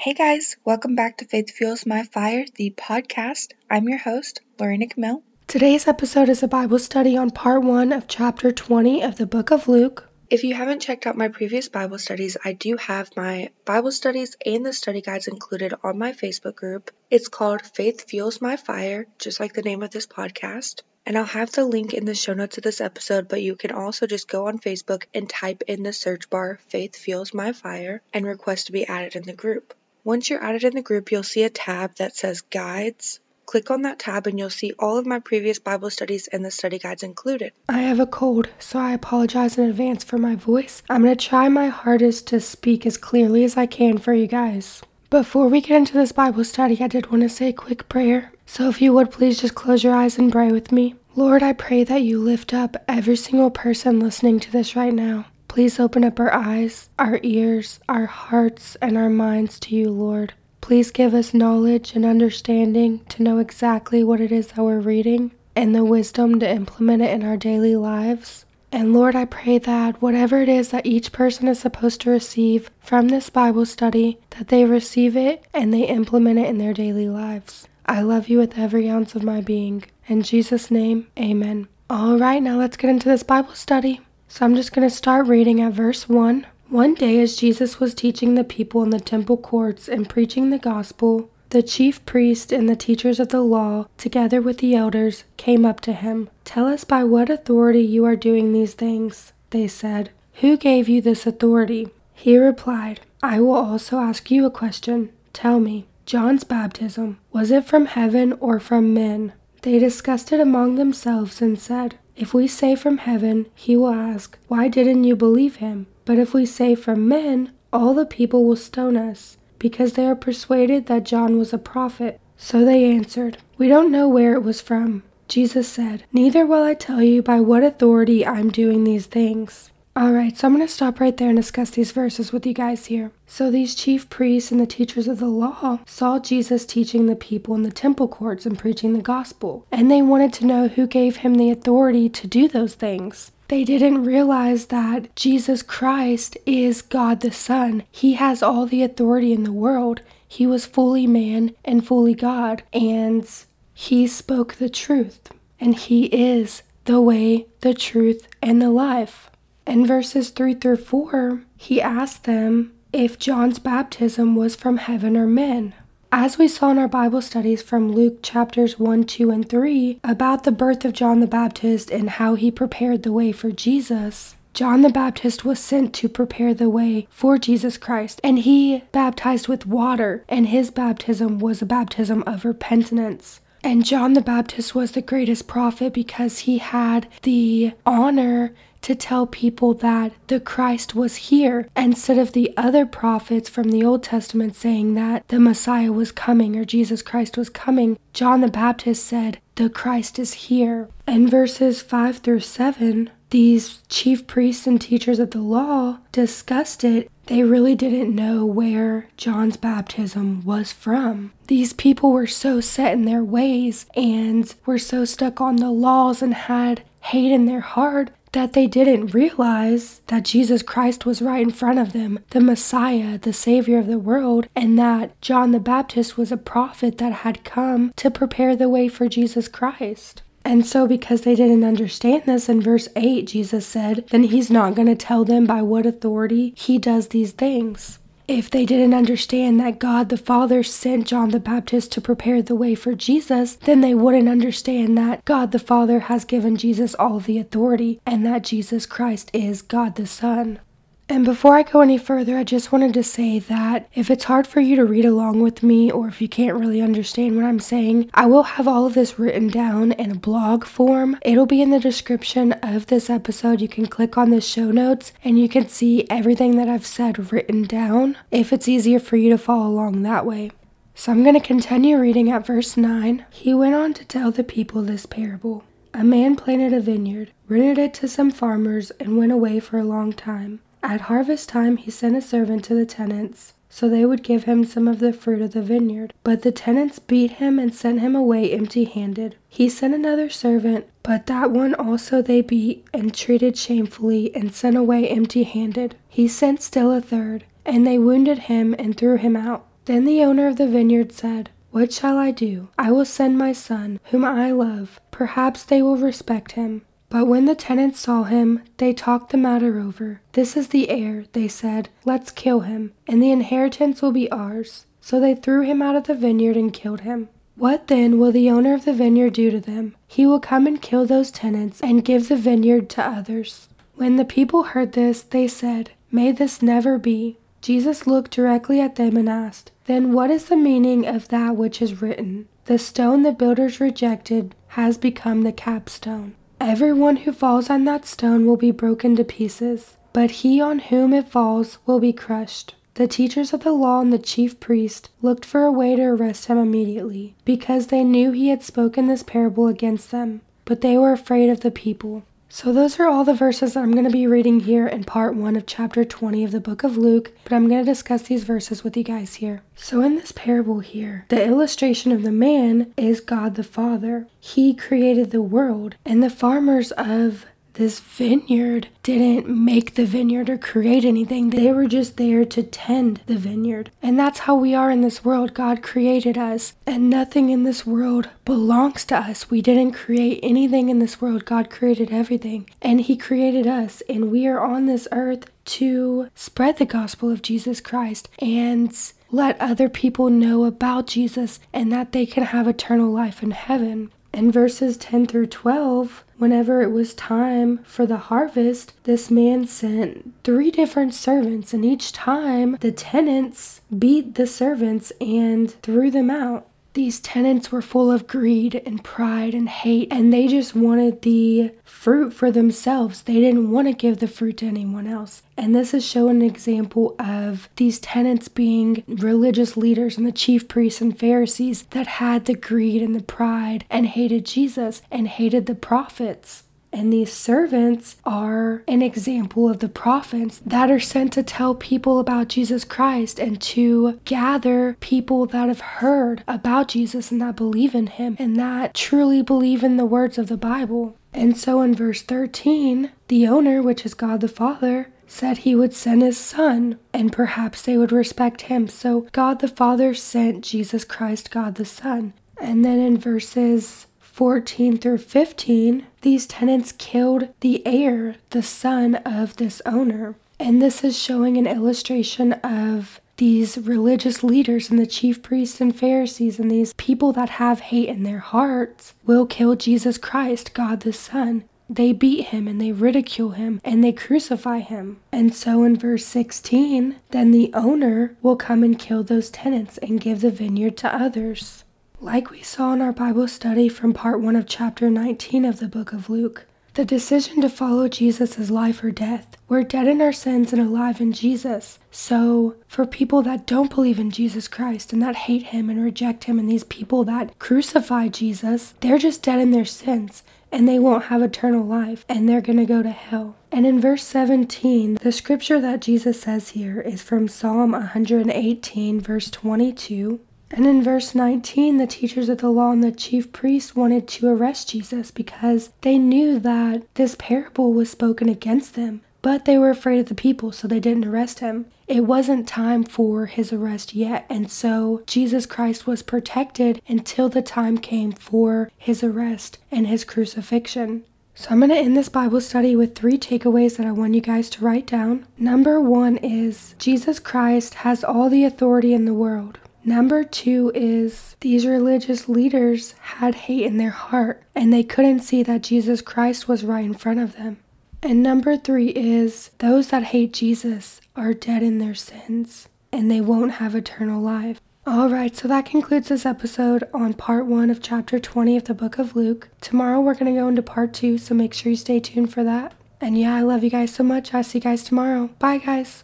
Hey guys, welcome back to Faith Fuels My Fire, the podcast. I'm your host, Lorena Camille. Today's episode is a Bible study on part one of chapter 20 of the book of Luke. If you haven't checked out my previous Bible studies, I do have my Bible studies and the study guides included on my Facebook group. It's called Faith Fuels My Fire, just like the name of this podcast. And I'll have the link in the show notes of this episode, but you can also just go on Facebook and type in the search bar Faith Fuels My Fire and request to be added in the group. Once you're added in the group, you'll see a tab that says Guides. Click on that tab and you'll see all of my previous Bible studies and the study guides included. I have a cold, so I apologize in advance for my voice. I'm going to try my hardest to speak as clearly as I can for you guys. Before we get into this Bible study, I did want to say a quick prayer. So if you would please just close your eyes and pray with me. Lord, I pray that you lift up every single person listening to this right now. Please open up our eyes, our ears, our hearts, and our minds to you, Lord. Please give us knowledge and understanding to know exactly what it is that we're reading and the wisdom to implement it in our daily lives. And Lord, I pray that whatever it is that each person is supposed to receive from this Bible study, that they receive it and they implement it in their daily lives. I love you with every ounce of my being. In Jesus' name, amen. All right, now let's get into this Bible study. So I'm just going to start reading at verse 1. One day, as Jesus was teaching the people in the temple courts and preaching the gospel, the chief priest and the teachers of the law, together with the elders, came up to him. Tell us by what authority you are doing these things, they said. Who gave you this authority? He replied, I will also ask you a question. Tell me, John's baptism, was it from heaven or from men? They discussed it among themselves and said, if we say from heaven, he will ask, Why didn't you believe him? But if we say from men, all the people will stone us, because they are persuaded that John was a prophet. So they answered, We don't know where it was from. Jesus said, Neither will I tell you by what authority I'm doing these things. Alright, so I'm going to stop right there and discuss these verses with you guys here. So, these chief priests and the teachers of the law saw Jesus teaching the people in the temple courts and preaching the gospel, and they wanted to know who gave him the authority to do those things. They didn't realize that Jesus Christ is God the Son. He has all the authority in the world. He was fully man and fully God, and he spoke the truth, and he is the way, the truth, and the life. In verses 3 through 4, he asked them if John's baptism was from heaven or men. As we saw in our Bible studies from Luke chapters 1, 2, and 3 about the birth of John the Baptist and how he prepared the way for Jesus, John the Baptist was sent to prepare the way for Jesus Christ, and he baptized with water, and his baptism was a baptism of repentance. And John the Baptist was the greatest prophet because he had the honor to tell people that the Christ was here instead of the other prophets from the Old Testament saying that the Messiah was coming or Jesus Christ was coming. John the Baptist said, The Christ is here. In verses 5 through 7, these chief priests and teachers of the law discussed it. They really didn't know where John's baptism was from. These people were so set in their ways and were so stuck on the laws and had hate in their heart that they didn't realize that Jesus Christ was right in front of them, the Messiah, the Savior of the world, and that John the Baptist was a prophet that had come to prepare the way for Jesus Christ. And so, because they didn't understand this, in verse 8, Jesus said, then he's not going to tell them by what authority he does these things if they didn't understand that God the Father sent John the Baptist to prepare the way for Jesus, then they wouldn't understand that God the Father has given Jesus all the authority and that Jesus Christ is God the Son. And before I go any further, I just wanted to say that if it's hard for you to read along with me or if you can't really understand what I'm saying, I will have all of this written down in a blog form. It'll be in the description of this episode. You can click on the show notes and you can see everything that I've said written down if it's easier for you to follow along that way. So I'm going to continue reading at verse 9. He went on to tell the people this parable. A man planted a vineyard, rented it to some farmers, and went away for a long time. At harvest time, he sent a servant to the tenants, so they would give him some of the fruit of the vineyard. But the tenants beat him and sent him away empty handed. He sent another servant, but that one also they beat and treated shamefully and sent away empty handed. He sent still a third, and they wounded him and threw him out. Then the owner of the vineyard said, What shall I do? I will send my son, whom I love. Perhaps they will respect him. But when the tenants saw him, they talked the matter over. This is the heir, they said. Let's kill him, and the inheritance will be ours. So they threw him out of the vineyard and killed him. What then will the owner of the vineyard do to them? He will come and kill those tenants and give the vineyard to others. When the people heard this, they said, May this never be. Jesus looked directly at them and asked, Then what is the meaning of that which is written? The stone the builders rejected has become the capstone. Everyone who falls on that stone will be broken to pieces, but he on whom it falls will be crushed. The teachers of the law and the chief priest looked for a way to arrest him immediately, because they knew he had spoken this parable against them, but they were afraid of the people. So, those are all the verses that I'm going to be reading here in part one of chapter 20 of the book of Luke, but I'm going to discuss these verses with you guys here. So, in this parable here, the illustration of the man is God the Father. He created the world, and the farmers of this vineyard didn't make the vineyard or create anything. They were just there to tend the vineyard. And that's how we are in this world. God created us, and nothing in this world belongs to us. We didn't create anything in this world. God created everything, and He created us, and we are on this earth to spread the gospel of Jesus Christ and let other people know about Jesus and that they can have eternal life in heaven. In verses 10 through 12, whenever it was time for the harvest, this man sent three different servants, and each time the tenants beat the servants and threw them out. These tenants were full of greed and pride and hate, and they just wanted the fruit for themselves. They didn't want to give the fruit to anyone else. And this is showing an example of these tenants being religious leaders and the chief priests and Pharisees that had the greed and the pride and hated Jesus and hated the prophets. And these servants are an example of the prophets that are sent to tell people about Jesus Christ and to gather people that have heard about Jesus and that believe in him and that truly believe in the words of the Bible. And so in verse 13, the owner, which is God the Father, said he would send his son and perhaps they would respect him. So God the Father sent Jesus Christ, God the Son. And then in verses 14 through 15, these tenants killed the heir, the son of this owner. And this is showing an illustration of these religious leaders and the chief priests and Pharisees and these people that have hate in their hearts will kill Jesus Christ, God the Son. They beat him and they ridicule him and they crucify him. And so in verse 16, then the owner will come and kill those tenants and give the vineyard to others. Like we saw in our Bible study from part 1 of chapter 19 of the book of Luke, the decision to follow Jesus is life or death. We're dead in our sins and alive in Jesus. So, for people that don't believe in Jesus Christ and that hate him and reject him, and these people that crucify Jesus, they're just dead in their sins and they won't have eternal life and they're going to go to hell. And in verse 17, the scripture that Jesus says here is from Psalm 118, verse 22. And in verse 19, the teachers of the law and the chief priests wanted to arrest Jesus because they knew that this parable was spoken against them, but they were afraid of the people, so they didn't arrest him. It wasn't time for his arrest yet, and so Jesus Christ was protected until the time came for his arrest and his crucifixion. So I'm going to end this Bible study with three takeaways that I want you guys to write down. Number one is Jesus Christ has all the authority in the world. Number two is these religious leaders had hate in their heart and they couldn't see that Jesus Christ was right in front of them. And number three is those that hate Jesus are dead in their sins and they won't have eternal life. All right, so that concludes this episode on part one of chapter 20 of the book of Luke. Tomorrow we're going to go into part two, so make sure you stay tuned for that. And yeah, I love you guys so much. I'll see you guys tomorrow. Bye, guys.